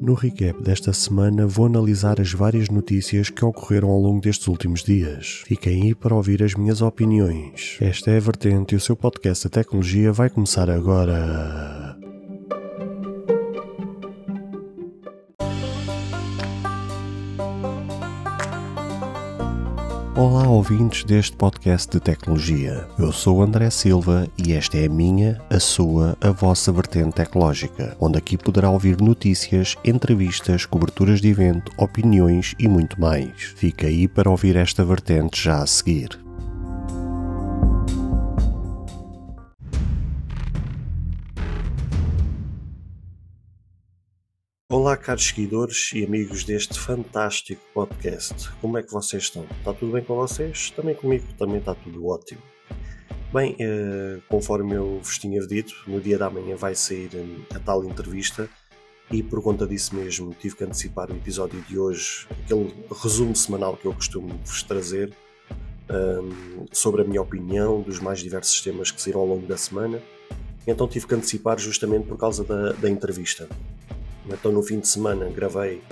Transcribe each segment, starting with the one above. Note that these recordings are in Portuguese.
No recap desta semana vou analisar as várias notícias que ocorreram ao longo destes últimos dias. Fiquem aí para ouvir as minhas opiniões. Esta é a Vertente e o seu podcast da tecnologia vai começar agora. Ouvintes deste podcast de tecnologia. Eu sou André Silva e esta é a minha, a sua, a vossa vertente tecnológica, onde aqui poderá ouvir notícias, entrevistas, coberturas de evento, opiniões e muito mais. Fica aí para ouvir esta vertente já a seguir. Olá, caros seguidores e amigos deste fantástico podcast. Como é que vocês estão? Está tudo bem com vocês? Também comigo também está tudo ótimo. Bem, eh, conforme eu vos tinha dito, no dia da manhã vai sair hum, a tal entrevista e por conta disso mesmo tive que antecipar o episódio de hoje, aquele resumo semanal que eu costumo vos trazer um, sobre a minha opinião dos mais diversos temas que saíram ao longo da semana. Então tive que antecipar justamente por causa da, da entrevista. Então no fim de semana gravei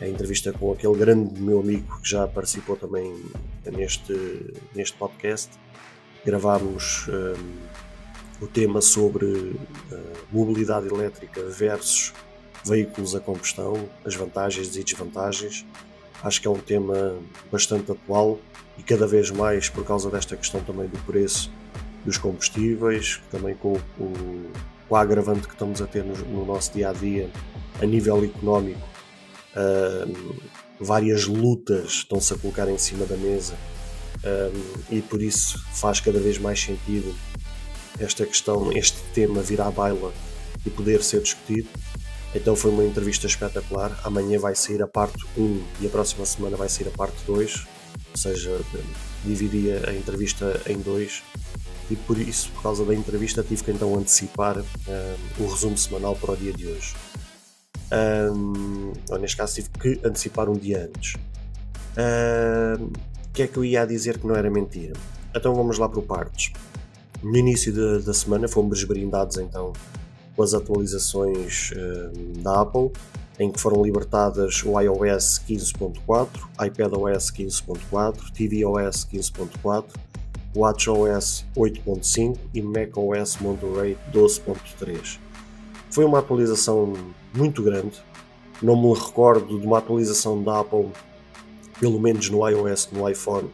a entrevista com aquele grande meu amigo que já participou também neste, neste podcast. Gravámos um, o tema sobre uh, mobilidade elétrica versus veículos a combustão, as vantagens e desvantagens. Acho que é um tema bastante atual e cada vez mais por causa desta questão também do preço dos combustíveis, também com o, o agravante que estamos a ter no, no nosso dia a dia a nível económico, uh, várias lutas estão-se a colocar em cima da mesa e por isso faz cada vez mais sentido esta questão, este tema vir à baila e poder ser discutido. Então foi uma entrevista espetacular. Amanhã vai sair a parte 1 e a próxima semana vai sair a parte 2, ou seja, dividia a entrevista em dois e por isso, por causa da entrevista, tive que então antecipar uh, o resumo semanal para o dia de hoje. Um, ou neste caso tive que antecipar um dia antes. O que é que eu ia dizer que não era mentira? Então vamos lá por partes. No início de, da semana fomos brindados então com as atualizações da Apple, em que foram libertadas o iOS 15.4, iPadOS 15.4, tvOS 15.4, WatchOS 8.5 e macOS Monterey 12.3. Foi uma atualização muito grande. Não me recordo de uma atualização da Apple, pelo menos no iOS, no iPhone,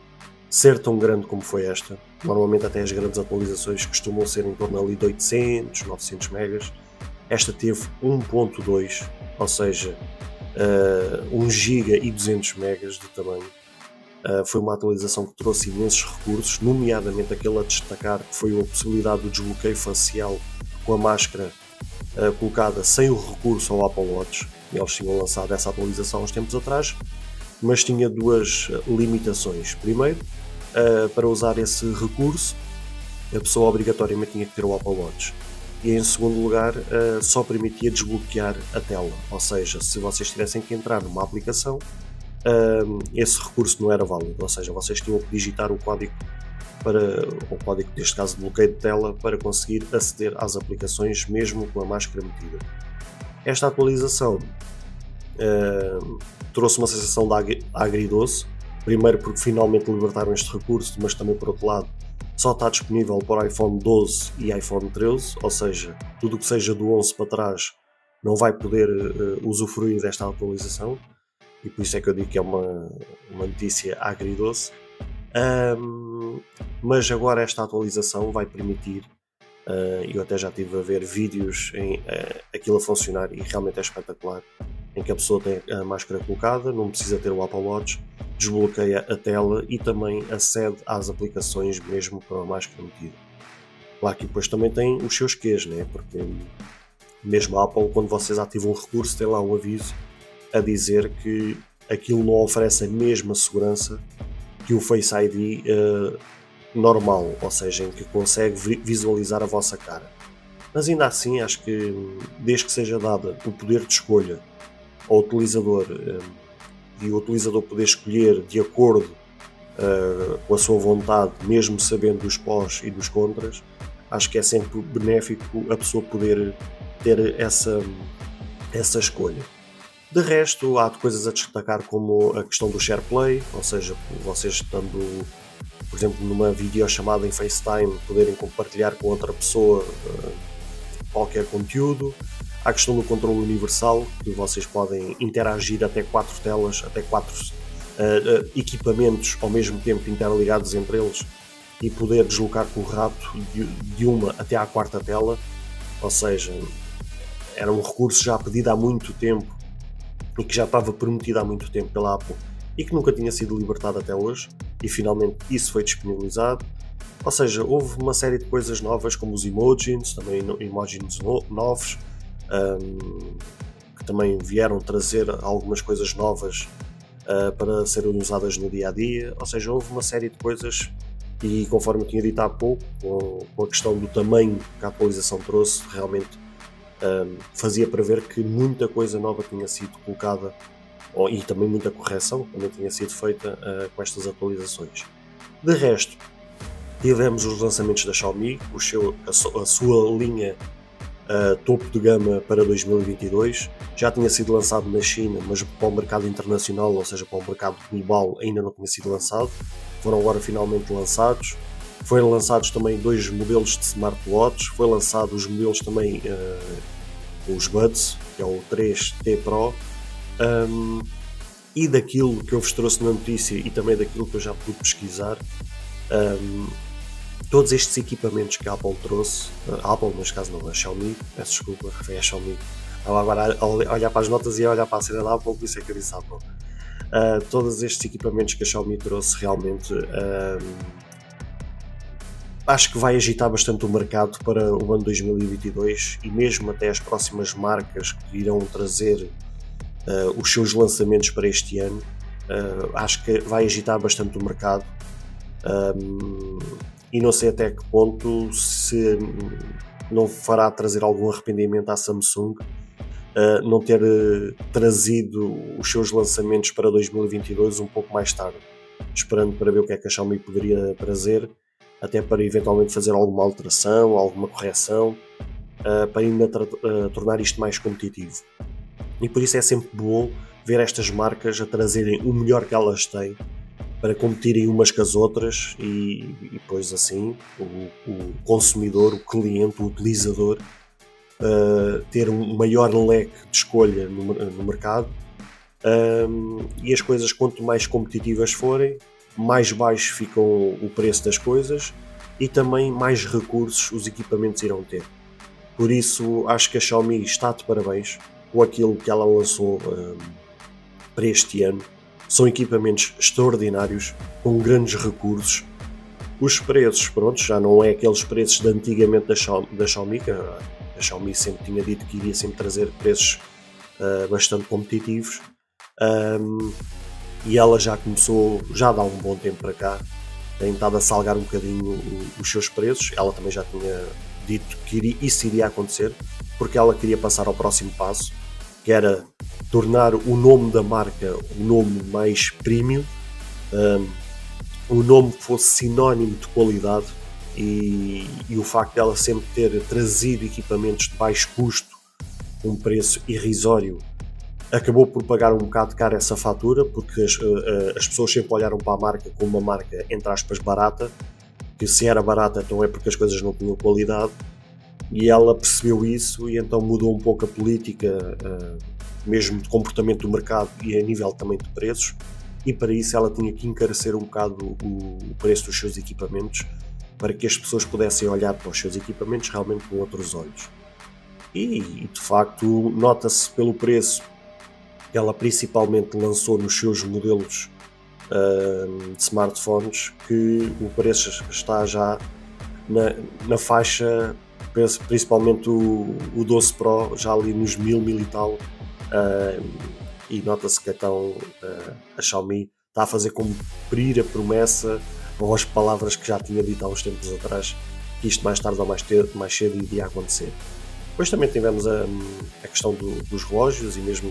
ser tão grande como foi esta. Normalmente até as grandes atualizações costumam ser em torno ali de 800, 900 megas. Esta teve 1.2, ou seja, uh, 1 GB e 200 megas de tamanho. Uh, foi uma atualização que trouxe imensos recursos, nomeadamente aquele a destacar que foi a possibilidade do desbloqueio facial com a máscara uh, colocada sem o recurso ao Apple Watch. Eles tinham lançado essa atualização há uns tempos atrás, mas tinha duas limitações. Primeiro, uh, para usar esse recurso, a pessoa obrigatoriamente tinha que ter o Apple Watch. E em segundo lugar, só permitia desbloquear a tela, ou seja, se vocês tivessem que entrar numa aplicação, esse recurso não era válido, ou seja, vocês tinham que digitar o código para o código, neste caso de bloqueio de tela, para conseguir aceder às aplicações mesmo com a máscara metida. Esta atualização uh, trouxe uma sensação de agridoce, primeiro porque finalmente libertaram este recurso, mas também por outro lado só está disponível para iPhone 12 e iPhone 13, ou seja, tudo o que seja do 11 para trás não vai poder uh, usufruir desta atualização e por isso é que eu digo que é uma, uma notícia agridoce. Um, mas agora esta atualização vai permitir, uh, eu até já estive a ver vídeos em uh, aquilo a funcionar e realmente é espetacular, em que a pessoa tem a máscara colocada, não precisa ter o Apple Watch, desbloqueia a tela e também acede às aplicações mesmo com a máscara metida. Claro que depois também tem os seus quês, né? porque mesmo a Apple, quando vocês ativam o recurso, tem lá um aviso a dizer que aquilo não oferece a mesma segurança que o Face ID uh, normal, ou seja, em que consegue visualizar a vossa cara. Mas ainda assim, acho que desde que seja dada o poder de escolha ao utilizador uh, e o utilizador poder escolher de acordo uh, com a sua vontade, mesmo sabendo dos pós e dos contras, acho que é sempre benéfico a pessoa poder ter essa, essa escolha. De resto, há coisas a destacar como a questão do SharePlay, ou seja, vocês estando, por exemplo, numa videochamada em FaceTime, poderem compartilhar com outra pessoa uh, qualquer conteúdo. Há a questão do controle universal, que vocês podem interagir até quatro telas, até quatro uh, uh, equipamentos ao mesmo tempo interligados entre eles e poder deslocar com o rato de, de uma até à quarta tela. Ou seja, era um recurso já pedido há muito tempo e que já estava prometido há muito tempo pela Apple e que nunca tinha sido libertado até hoje, e finalmente isso foi disponibilizado. Ou seja, houve uma série de coisas novas, como os emojis, também emojis novos, um, que também vieram trazer algumas coisas novas uh, para serem usadas no dia a dia. Ou seja, houve uma série de coisas, e conforme eu tinha dito há pouco, com, com a questão do tamanho que a atualização trouxe, realmente um, fazia prever que muita coisa nova tinha sido colocada ou, e também muita correção também tinha sido feita uh, com estas atualizações. De resto, tivemos os lançamentos da Xiaomi, o seu, a, a sua linha uh, topo de gama para 2022. Já tinha sido lançado na China, mas para o mercado internacional, ou seja, para o mercado global, ainda não tinha sido lançado. Foram agora finalmente lançados. Foram lançados também dois modelos de smartwatch, foi lançado os modelos também, uh, os Buds, que é o 3T Pro, um, e daquilo que eu vos trouxe na notícia e também daquilo que eu já pude pesquisar, um, todos estes equipamentos que a Apple trouxe, a Apple neste caso não, a Xiaomi, peço desculpa, foi a Xiaomi, estava agora a olhar para as notas e a olhar para a cena da Apple, por isso é que eu disse Apple. Uh, todos estes equipamentos que a Xiaomi trouxe realmente acho que vai agitar bastante o mercado para o ano 2022 e mesmo até as próximas marcas que irão trazer uh, os seus lançamentos para este ano. Uh, acho que vai agitar bastante o mercado um, e não sei até que ponto se não fará trazer algum arrependimento à Samsung uh, não ter trazido os seus lançamentos para 2022 um pouco mais tarde, esperando para ver o que é que a Xiaomi poderia trazer até para eventualmente fazer alguma alteração, alguma correção, uh, para ainda uh, tornar isto mais competitivo. E por isso é sempre bom ver estas marcas a trazerem o melhor que elas têm para competirem umas com as outras e, e depois assim o, o, consumidor, o cliente, o utilizador uh, ter um maior leque de escolha no, no mercado um, e as coisas quanto mais competitivas forem mais baixo fica o preço das coisas e também mais recursos os equipamentos irão ter. Por isso, acho que a Xiaomi está de parabéns com aquilo que ela lançou um, para este ano. São equipamentos extraordinários, com grandes recursos. Os preços, pronto, já não é aqueles preços de antigamente da Xiaomi, da Xiaomi que a, Xiaomi sempre tinha dito que iria sempre trazer preços uh, bastante competitivos. Um, e ela já começou, já dá um bom tempo para cá, tem estado a salgar um bocadinho os seus preços. Ela também já tinha dito que iria, isso iria acontecer, porque ela queria passar ao próximo passo, que era tornar o nome da marca o nome mais premium, um, um nome que fosse sinónimo de qualidade e, e o facto dela sempre ter trazido equipamentos de baixo custo, um preço irrisório acabou por pagar um bocado caro essa fatura, porque as, uh, as pessoas sempre olharam para a marca como uma marca, entre aspas, barata, que se era barata então é porque as coisas não tinham qualidade, e ela percebeu isso e então mudou um pouco a política, uh, mesmo de comportamento do mercado e a nível também de preços, e para isso ela tinha que encarecer um bocado o, o preço dos seus equipamentos, para que as pessoas pudessem olhar para os seus equipamentos realmente com outros olhos. E de facto nota-se pelo preço ela principalmente lançou nos seus modelos uh, de smartphones que o preço está já na, na faixa, principalmente o, o 12 Pro, já ali nos mil, mil e tal. Uh, e nota-se que então uh, a Xiaomi está a fazer cumprir a promessa ou as palavras que já tinha dito há uns tempos atrás que isto mais tarde ou mais, cedo, mais cedo iria acontecer. Depois também tivemos a, a questão do, dos relógios e mesmo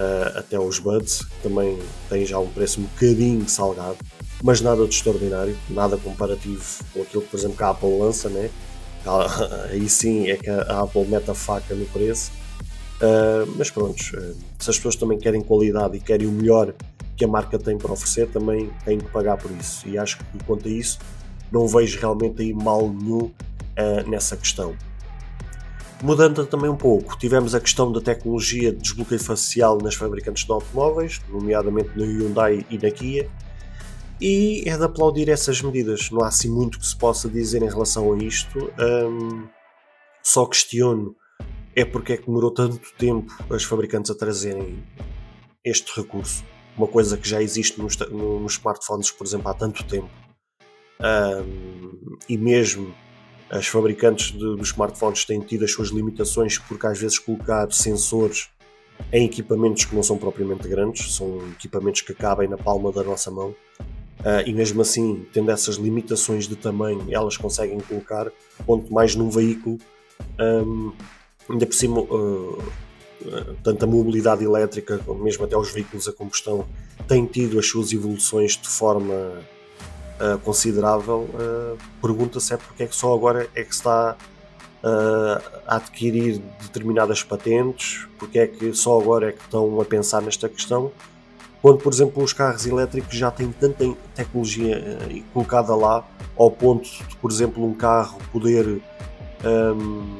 uh, até os Buds, que também têm já um preço um bocadinho salgado, mas nada de extraordinário, nada comparativo com aquilo que, por exemplo, que a Apple lança, né? aí sim é que a Apple mete a faca no preço. Uh, mas pronto, uh, se as pessoas também querem qualidade e querem o melhor que a marca tem para oferecer, também têm que pagar por isso. E acho que quanto a isso, não vejo realmente aí mal nenhum nessa questão. Mudando também um pouco, tivemos a questão da tecnologia de desbloqueio facial nas fabricantes de automóveis, nomeadamente no Hyundai e na Kia, e é de aplaudir essas medidas. Não há assim muito que se possa dizer em relação a isto. Um, só questiono é porque é que demorou tanto tempo as fabricantes a trazerem este recurso. Uma coisa que já existe nos, nos smartphones, por exemplo, há tanto tempo. Um, e mesmo as fabricantes de, dos smartphones têm tido as suas limitações porque às vezes colocar sensores em equipamentos que não são propriamente grandes, são equipamentos que cabem na palma da nossa mão. Uh, e mesmo assim, tendo essas limitações de tamanho, elas conseguem colocar, quanto mais num veículo, um, ainda por cima, uh, tanto a mobilidade elétrica, como mesmo até os veículos a combustão, têm tido as suas evoluções de forma uh, considerável. Uh, Pergunta-se é porque é que só agora é que está a adquirir determinadas patentes, porque é que só agora é que estão a pensar nesta questão, quando, por exemplo, os carros elétricos já têm tanta tecnologia colocada lá, ao ponto de, por exemplo, um carro poder um,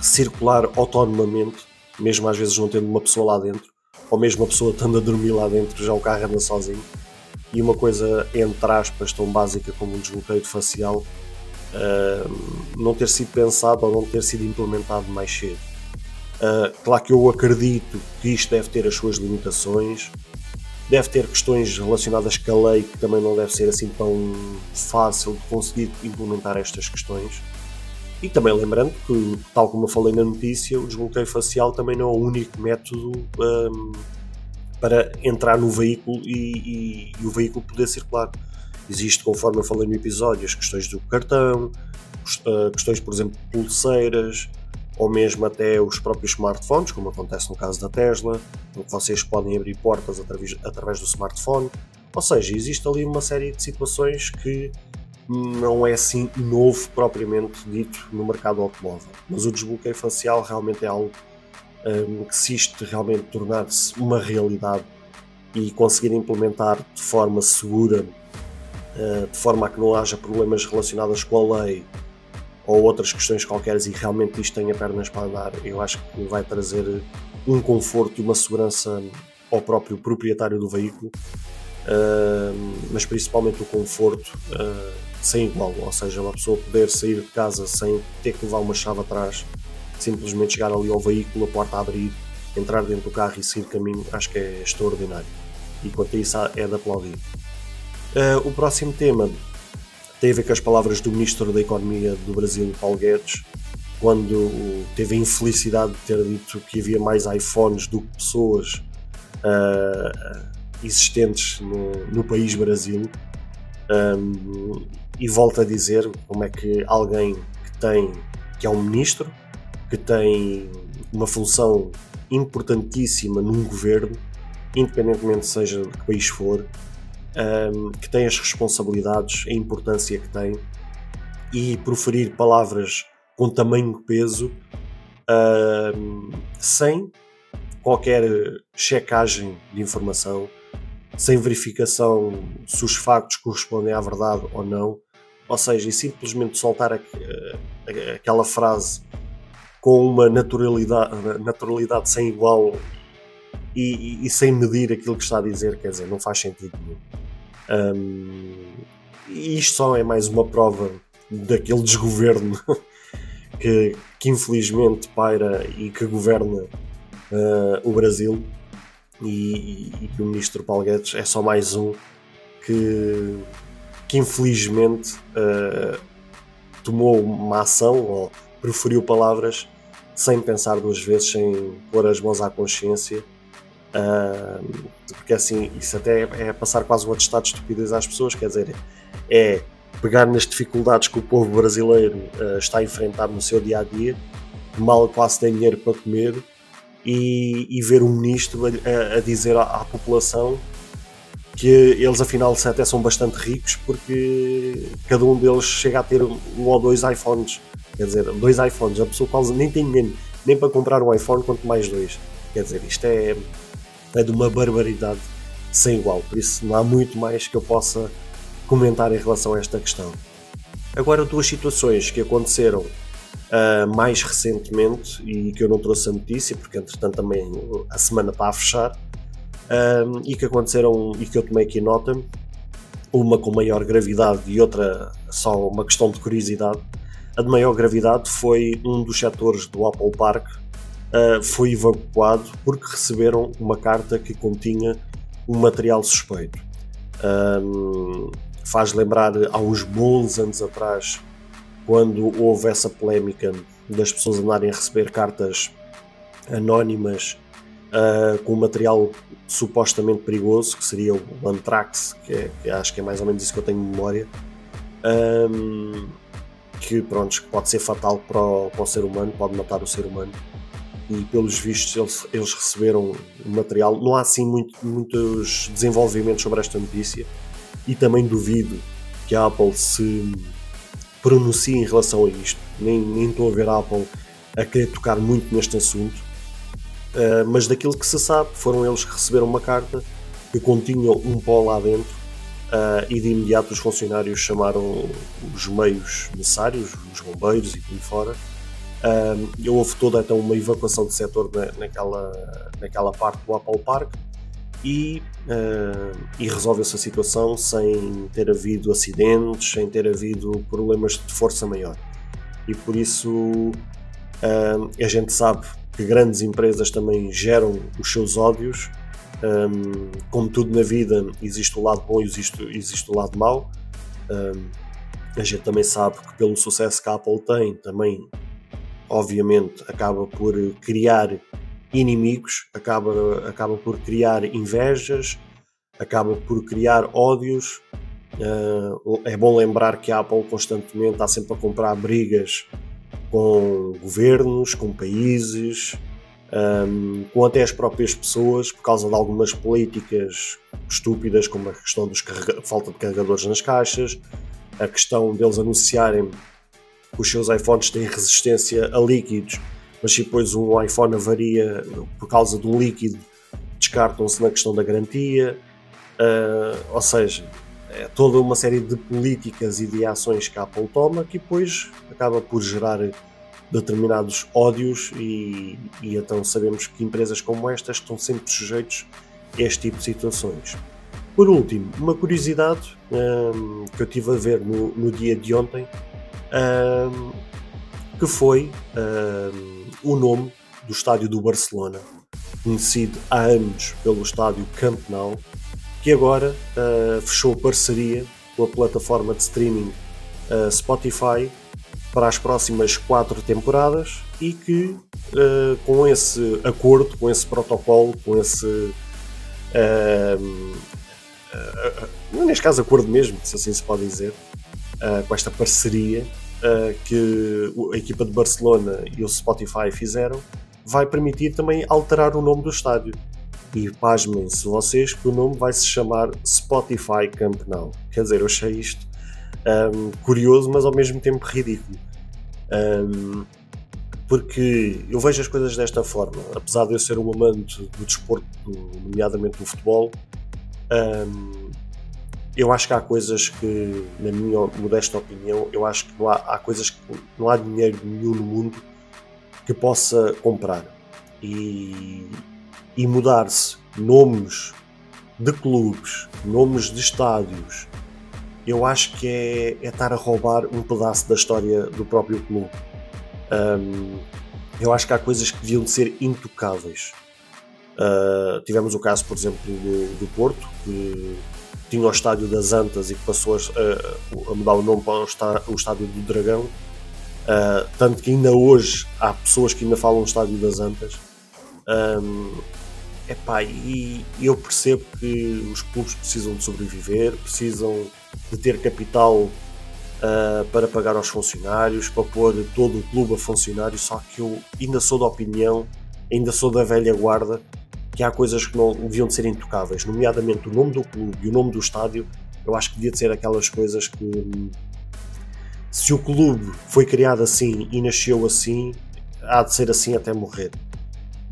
circular autonomamente, mesmo às vezes não tendo uma pessoa lá dentro, ou mesmo a pessoa estando a dormir lá dentro, já o carro anda sozinho. E uma coisa, entre aspas, tão básica como um desbloqueio facial, uh, não ter sido pensado ou não ter sido implementado mais cedo. Uh, claro que eu acredito que isto deve ter as suas limitações, deve ter questões relacionadas com a lei que também não deve ser assim tão fácil de conseguir implementar estas questões. E também lembrando que, tal como eu falei na notícia, o desbloqueio facial também não é o único método um, para entrar no veículo e, e, e, o veículo poder circular. Existe, conforme eu falei no episódio, as questões do cartão, uh, questões, por exemplo, de pulseiras, ou mesmo até os próprios smartphones, como acontece no caso da Tesla, em que vocês podem abrir portas através, através do smartphone. Ou seja, existe ali uma série de situações que não é assim novo propriamente dito no mercado automóvel. Mas o desbloqueio facial realmente é algo um, se isto realmente tornar-se uma realidade e conseguir implementar de forma segura, uh, de forma a que não haja problemas relacionados com a lei ou outras questões qualquer e realmente isto tenha pernas para andar, eu acho que vai trazer um conforto e uma segurança ao próprio proprietário do veículo, uh, mas principalmente o conforto. Uh, sem igual, ou seja, uma pessoa poder sair de casa sem ter que levar uma chave atrás, simplesmente chegar ali ao veículo, a porta a abrir, entrar dentro do carro e sair caminho, acho que é extraordinário. E quanto a isso é de aplaudir. Uh, o próximo tema tem a ver com as palavras do Ministro da Economia do Brasil, Paulo Guedes, quando teve a infelicidade de ter dito que havia mais iPhones do que pessoas uh, existentes no, no país Brasil. Um, e volto a dizer como é que alguém que tem que é um ministro que tem uma função importantíssima num governo independentemente seja de que país for um, que tem as responsabilidades a importância que tem. E proferir palavras com tamanho peso um, sem qualquer checagem de informação sem verificação se os factos correspondem à verdade ou não, ou seja, e simplesmente soltar aquela frase com uma naturalidade, naturalidade sem igual e, e, e, sem medir aquilo que está a dizer, quer dizer, não faz sentido nenhum. Um, e isto só é mais uma prova daquele desgoverno que, que infelizmente paira e que governa uh, o Brasil e, e, e o ministro Paulo Guedes é só mais um que, que infelizmente uh, tomou uma ação ou preferiu palavras sem pensar duas vezes, sem pôr as mãos à consciência. Uh, porque assim, isso até é passar quase um atestado de estupidez às pessoas, quer dizer, é pegar nas dificuldades que o povo brasileiro uh, está a enfrentar no seu dia a dia, mal quase tem dinheiro para comer e, e ver um ministro a, a dizer à, à, população que eles afinal até são bastante ricos porque cada um deles chega a ter um ou dois iPhones quer dizer, dois iPhones, a pessoa quase nem tem dinheiro nem para comprar um iPhone, quanto mais dois. Quer dizer, isto é, é de uma barbaridade sem igual, por isso não há muito mais que eu possa comentar em relação a esta questão. Agora, duas situações que aconteceram uh, mais recentemente e que eu não trouxe a notícia, porque entretanto também a semana está a fechar, uh, e que aconteceram e que eu tomei aqui nota, uma com maior gravidade e outra só uma questão de curiosidade. A de maior gravidade foi um dos setores do Apple Park uh, foi evacuado porque receberam uma carta que continha um material suspeito. Um, faz lembrar há uns bons anos atrás, quando houve essa polémica das pessoas andarem a receber cartas anónimas uh, com material supostamente perigoso, que seria o Anthrax, que, é, que, acho que é mais ou menos isso que eu tenho memória, um, que pronto, pode ser fatal para o, para o ser humano, pode matar o ser humano e pelos vistos eles, eles receberam material. Não há assim muito, muitos desenvolvimentos sobre esta notícia e também duvido que a Apple se pronuncie em relação a isto. Nem, nem estou a ver a Apple a querer tocar muito neste assunto, uh, mas daquilo que se sabe, foram eles que receberam uma carta que continha um pó lá dentro uh, e de imediato os funcionários chamaram os meios necessários, os bombeiros e tudo fora um, houve toda então uma evacuação de setor na, naquela, naquela parte do Apple Park e, uh, e resolveu-se a situação sem ter havido acidentes, sem ter havido problemas de força maior. E por isso uh, a gente sabe que grandes empresas também geram os seus ódios. Um, como tudo na vida, existe o lado bom e existe, existe o lado mau. Um, a gente também sabe que pelo sucesso que a Apple tem, também obviamente acaba por criar inimigos, acaba, acaba por criar invejas, acaba por criar ódios. Uh, é bom lembrar que a Apple constantemente está sempre a comprar brigas com governos, com países, um, com até as próprias pessoas, por causa de algumas políticas estúpidas, como a questão da falta de carregadores nas caixas, a questão deles anunciarem os seus iPhones têm resistência a líquidos, mas se depois um iPhone avaria por causa do líquido, descartam-se na questão da garantia. Uh, ou seja, é toda uma série de políticas e de ações que a Apple toma que depois acaba por gerar determinados ódios e, e então sabemos que empresas como estas estão sempre sujeitos a este tipo de situações. Por último, uma curiosidade um, que eu tive a ver no, no dia de ontem um, que foi um, o nome do estádio do Barcelona, conhecido há anos pelo estádio Camp Nou, que agora uh, fechou parceria com a plataforma de streaming uh, Spotify para as próximas quatro temporadas e que uh, com esse acordo, com esse protocolo, com esse uh, uh, neste caso acordo mesmo, se assim se pode dizer, com esta parceria, que a equipa de Barcelona e o Spotify fizeram vai permitir também alterar o nome do estádio. E pasmem-se vocês que o nome vai se chamar Spotify Camp Nou. Quer dizer, eu achei isto um, curioso, mas ao mesmo tempo ridículo. Um, porque eu vejo as coisas desta forma, apesar de eu ser um amante do desporto, nomeadamente do futebol, um, eu acho que há coisas que, na minha modesta opinião, eu acho que não há, há coisas que não há dinheiro nenhum no mundo que possa comprar e, e mudar-se nomes de clubes, nomes de estádios. Eu acho que é, é estar a roubar um pedaço da história do próprio clube. Um, eu acho que há coisas que deviam ser intocáveis. Uh, tivemos o caso, por exemplo, do, do Porto, que tinha o estádio das Antas e que passou a, a mudar o nome para o, está, o estádio do Dragão. Uh, tanto que ainda hoje há pessoas que ainda falam estádio das Antas. Um, epá, e eu percebo que os clubes precisam de sobreviver, precisam de ter capital uh, para pagar aos funcionários, para pôr todo o clube a funcionário, só que eu ainda sou da opinião, ainda sou da velha guarda, que há coisas que não deviam de ser intocáveis, nomeadamente o nome do clube e o nome do estádio. Eu acho que devia de ser aquelas coisas que, se o clube foi criado assim e nasceu assim, há de ser assim até morrer.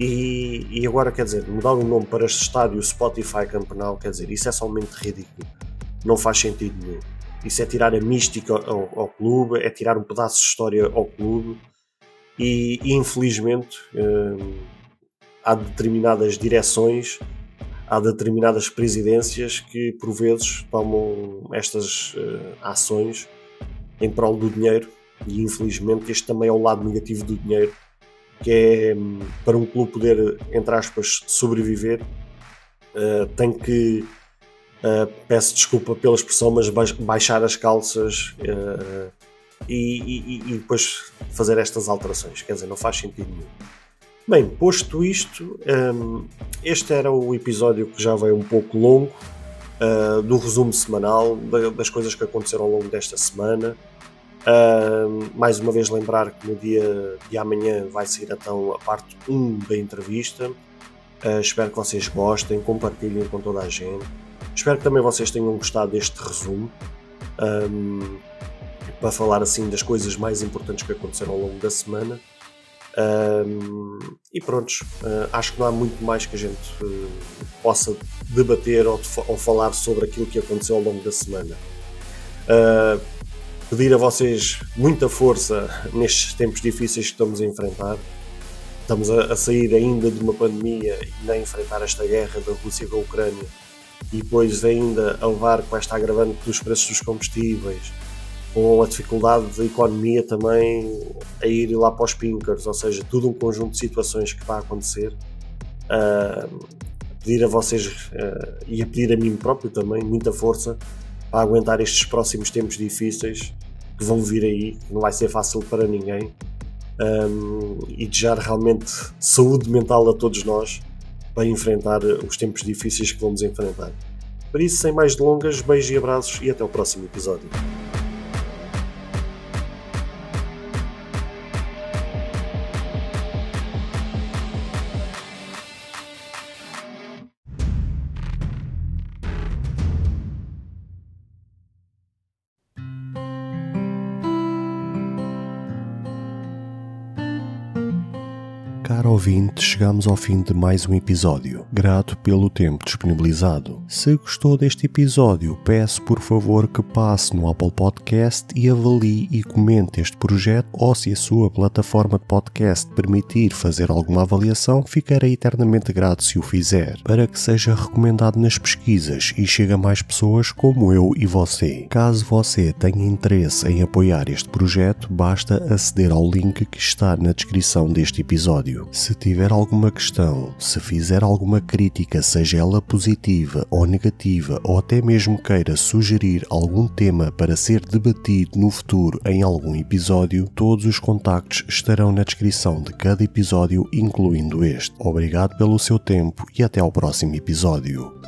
E, e agora, quer dizer, mudar o nome para este estádio Spotify Campenal, quer dizer, isso é somente ridículo. Não faz sentido nenhum. Isso é tirar a mística ao, ao clube, é tirar um pedaço de história ao clube. E, e infelizmente hum, há determinadas direções, há determinadas presidências que por vezes tomam estas uh, ações em prol do dinheiro. E infelizmente este também é o lado negativo do dinheiro que é hum, para um clube poder, entre aspas, sobreviver, uh, tem que, uh, peço desculpa pela expressão, mas baixar as calças uh, e, e, e, depois fazer estas alterações. Quer dizer, não faz sentido nenhum. Bem, posto isto, um, este era o episódio que já veio um pouco longo do resumo semanal das coisas que aconteceram ao longo desta semana. Uh, mais uma vez lembrar que no dia de amanhã vai sair então a parte 1 da entrevista. Uh, espero que vocês gostem, compartilhem com toda a gente. Espero que também vocês tenham gostado deste resumo. Um, para falar assim das coisas mais importantes que aconteceram ao longo da semana. Um, e prontos, uh, acho que não há muito mais que a gente uh, possa debater ou, ou, falar sobre aquilo que aconteceu ao longo da semana. Uh, pedir a vocês muita força nestes tempos difíceis que estamos a enfrentar. Estamos a, a sair ainda de uma pandemia e a enfrentar esta guerra da Rússia com a Ucrânia e depois ainda a levar com esta agravante dos preços dos combustíveis, com a dificuldade da economia também a ir lá para os pinkers, ou seja, tudo um conjunto de situações que está a acontecer. Uh, pedir a vocês uh, e a pedir a mim próprio também muita força para aguentar estes próximos tempos difíceis que vão vir aí, não vai ser fácil para ninguém. Um, e desejar realmente saúde mental a todos nós para enfrentar os tempos difíceis que vamos enfrentar. Por isso, sem mais delongas, beijos e abraços e até o próximo episódio. Ouvinte, chegamos ao fim de mais um episódio. Grato pelo tempo disponibilizado. Se gostou deste episódio, peço por favor que passe no Apple Podcast e avalie e comente este projeto ou se a sua plataforma de podcast permitir fazer alguma avaliação, ficarei eternamente grato se o fizer, para que seja recomendado nas pesquisas e chegue a mais pessoas como eu e você. Caso você tenha interesse em apoiar este projeto, basta aceder ao link que está na descrição deste episódio. Se tiver alguma questão, se fizer alguma crítica, seja ela positiva ou negativa, ou até mesmo queira sugerir algum tema para ser debatido no futuro em algum episódio, todos os contactos estarão na descrição de cada episódio, incluindo este. Obrigado pelo seu tempo e até ao próximo episódio.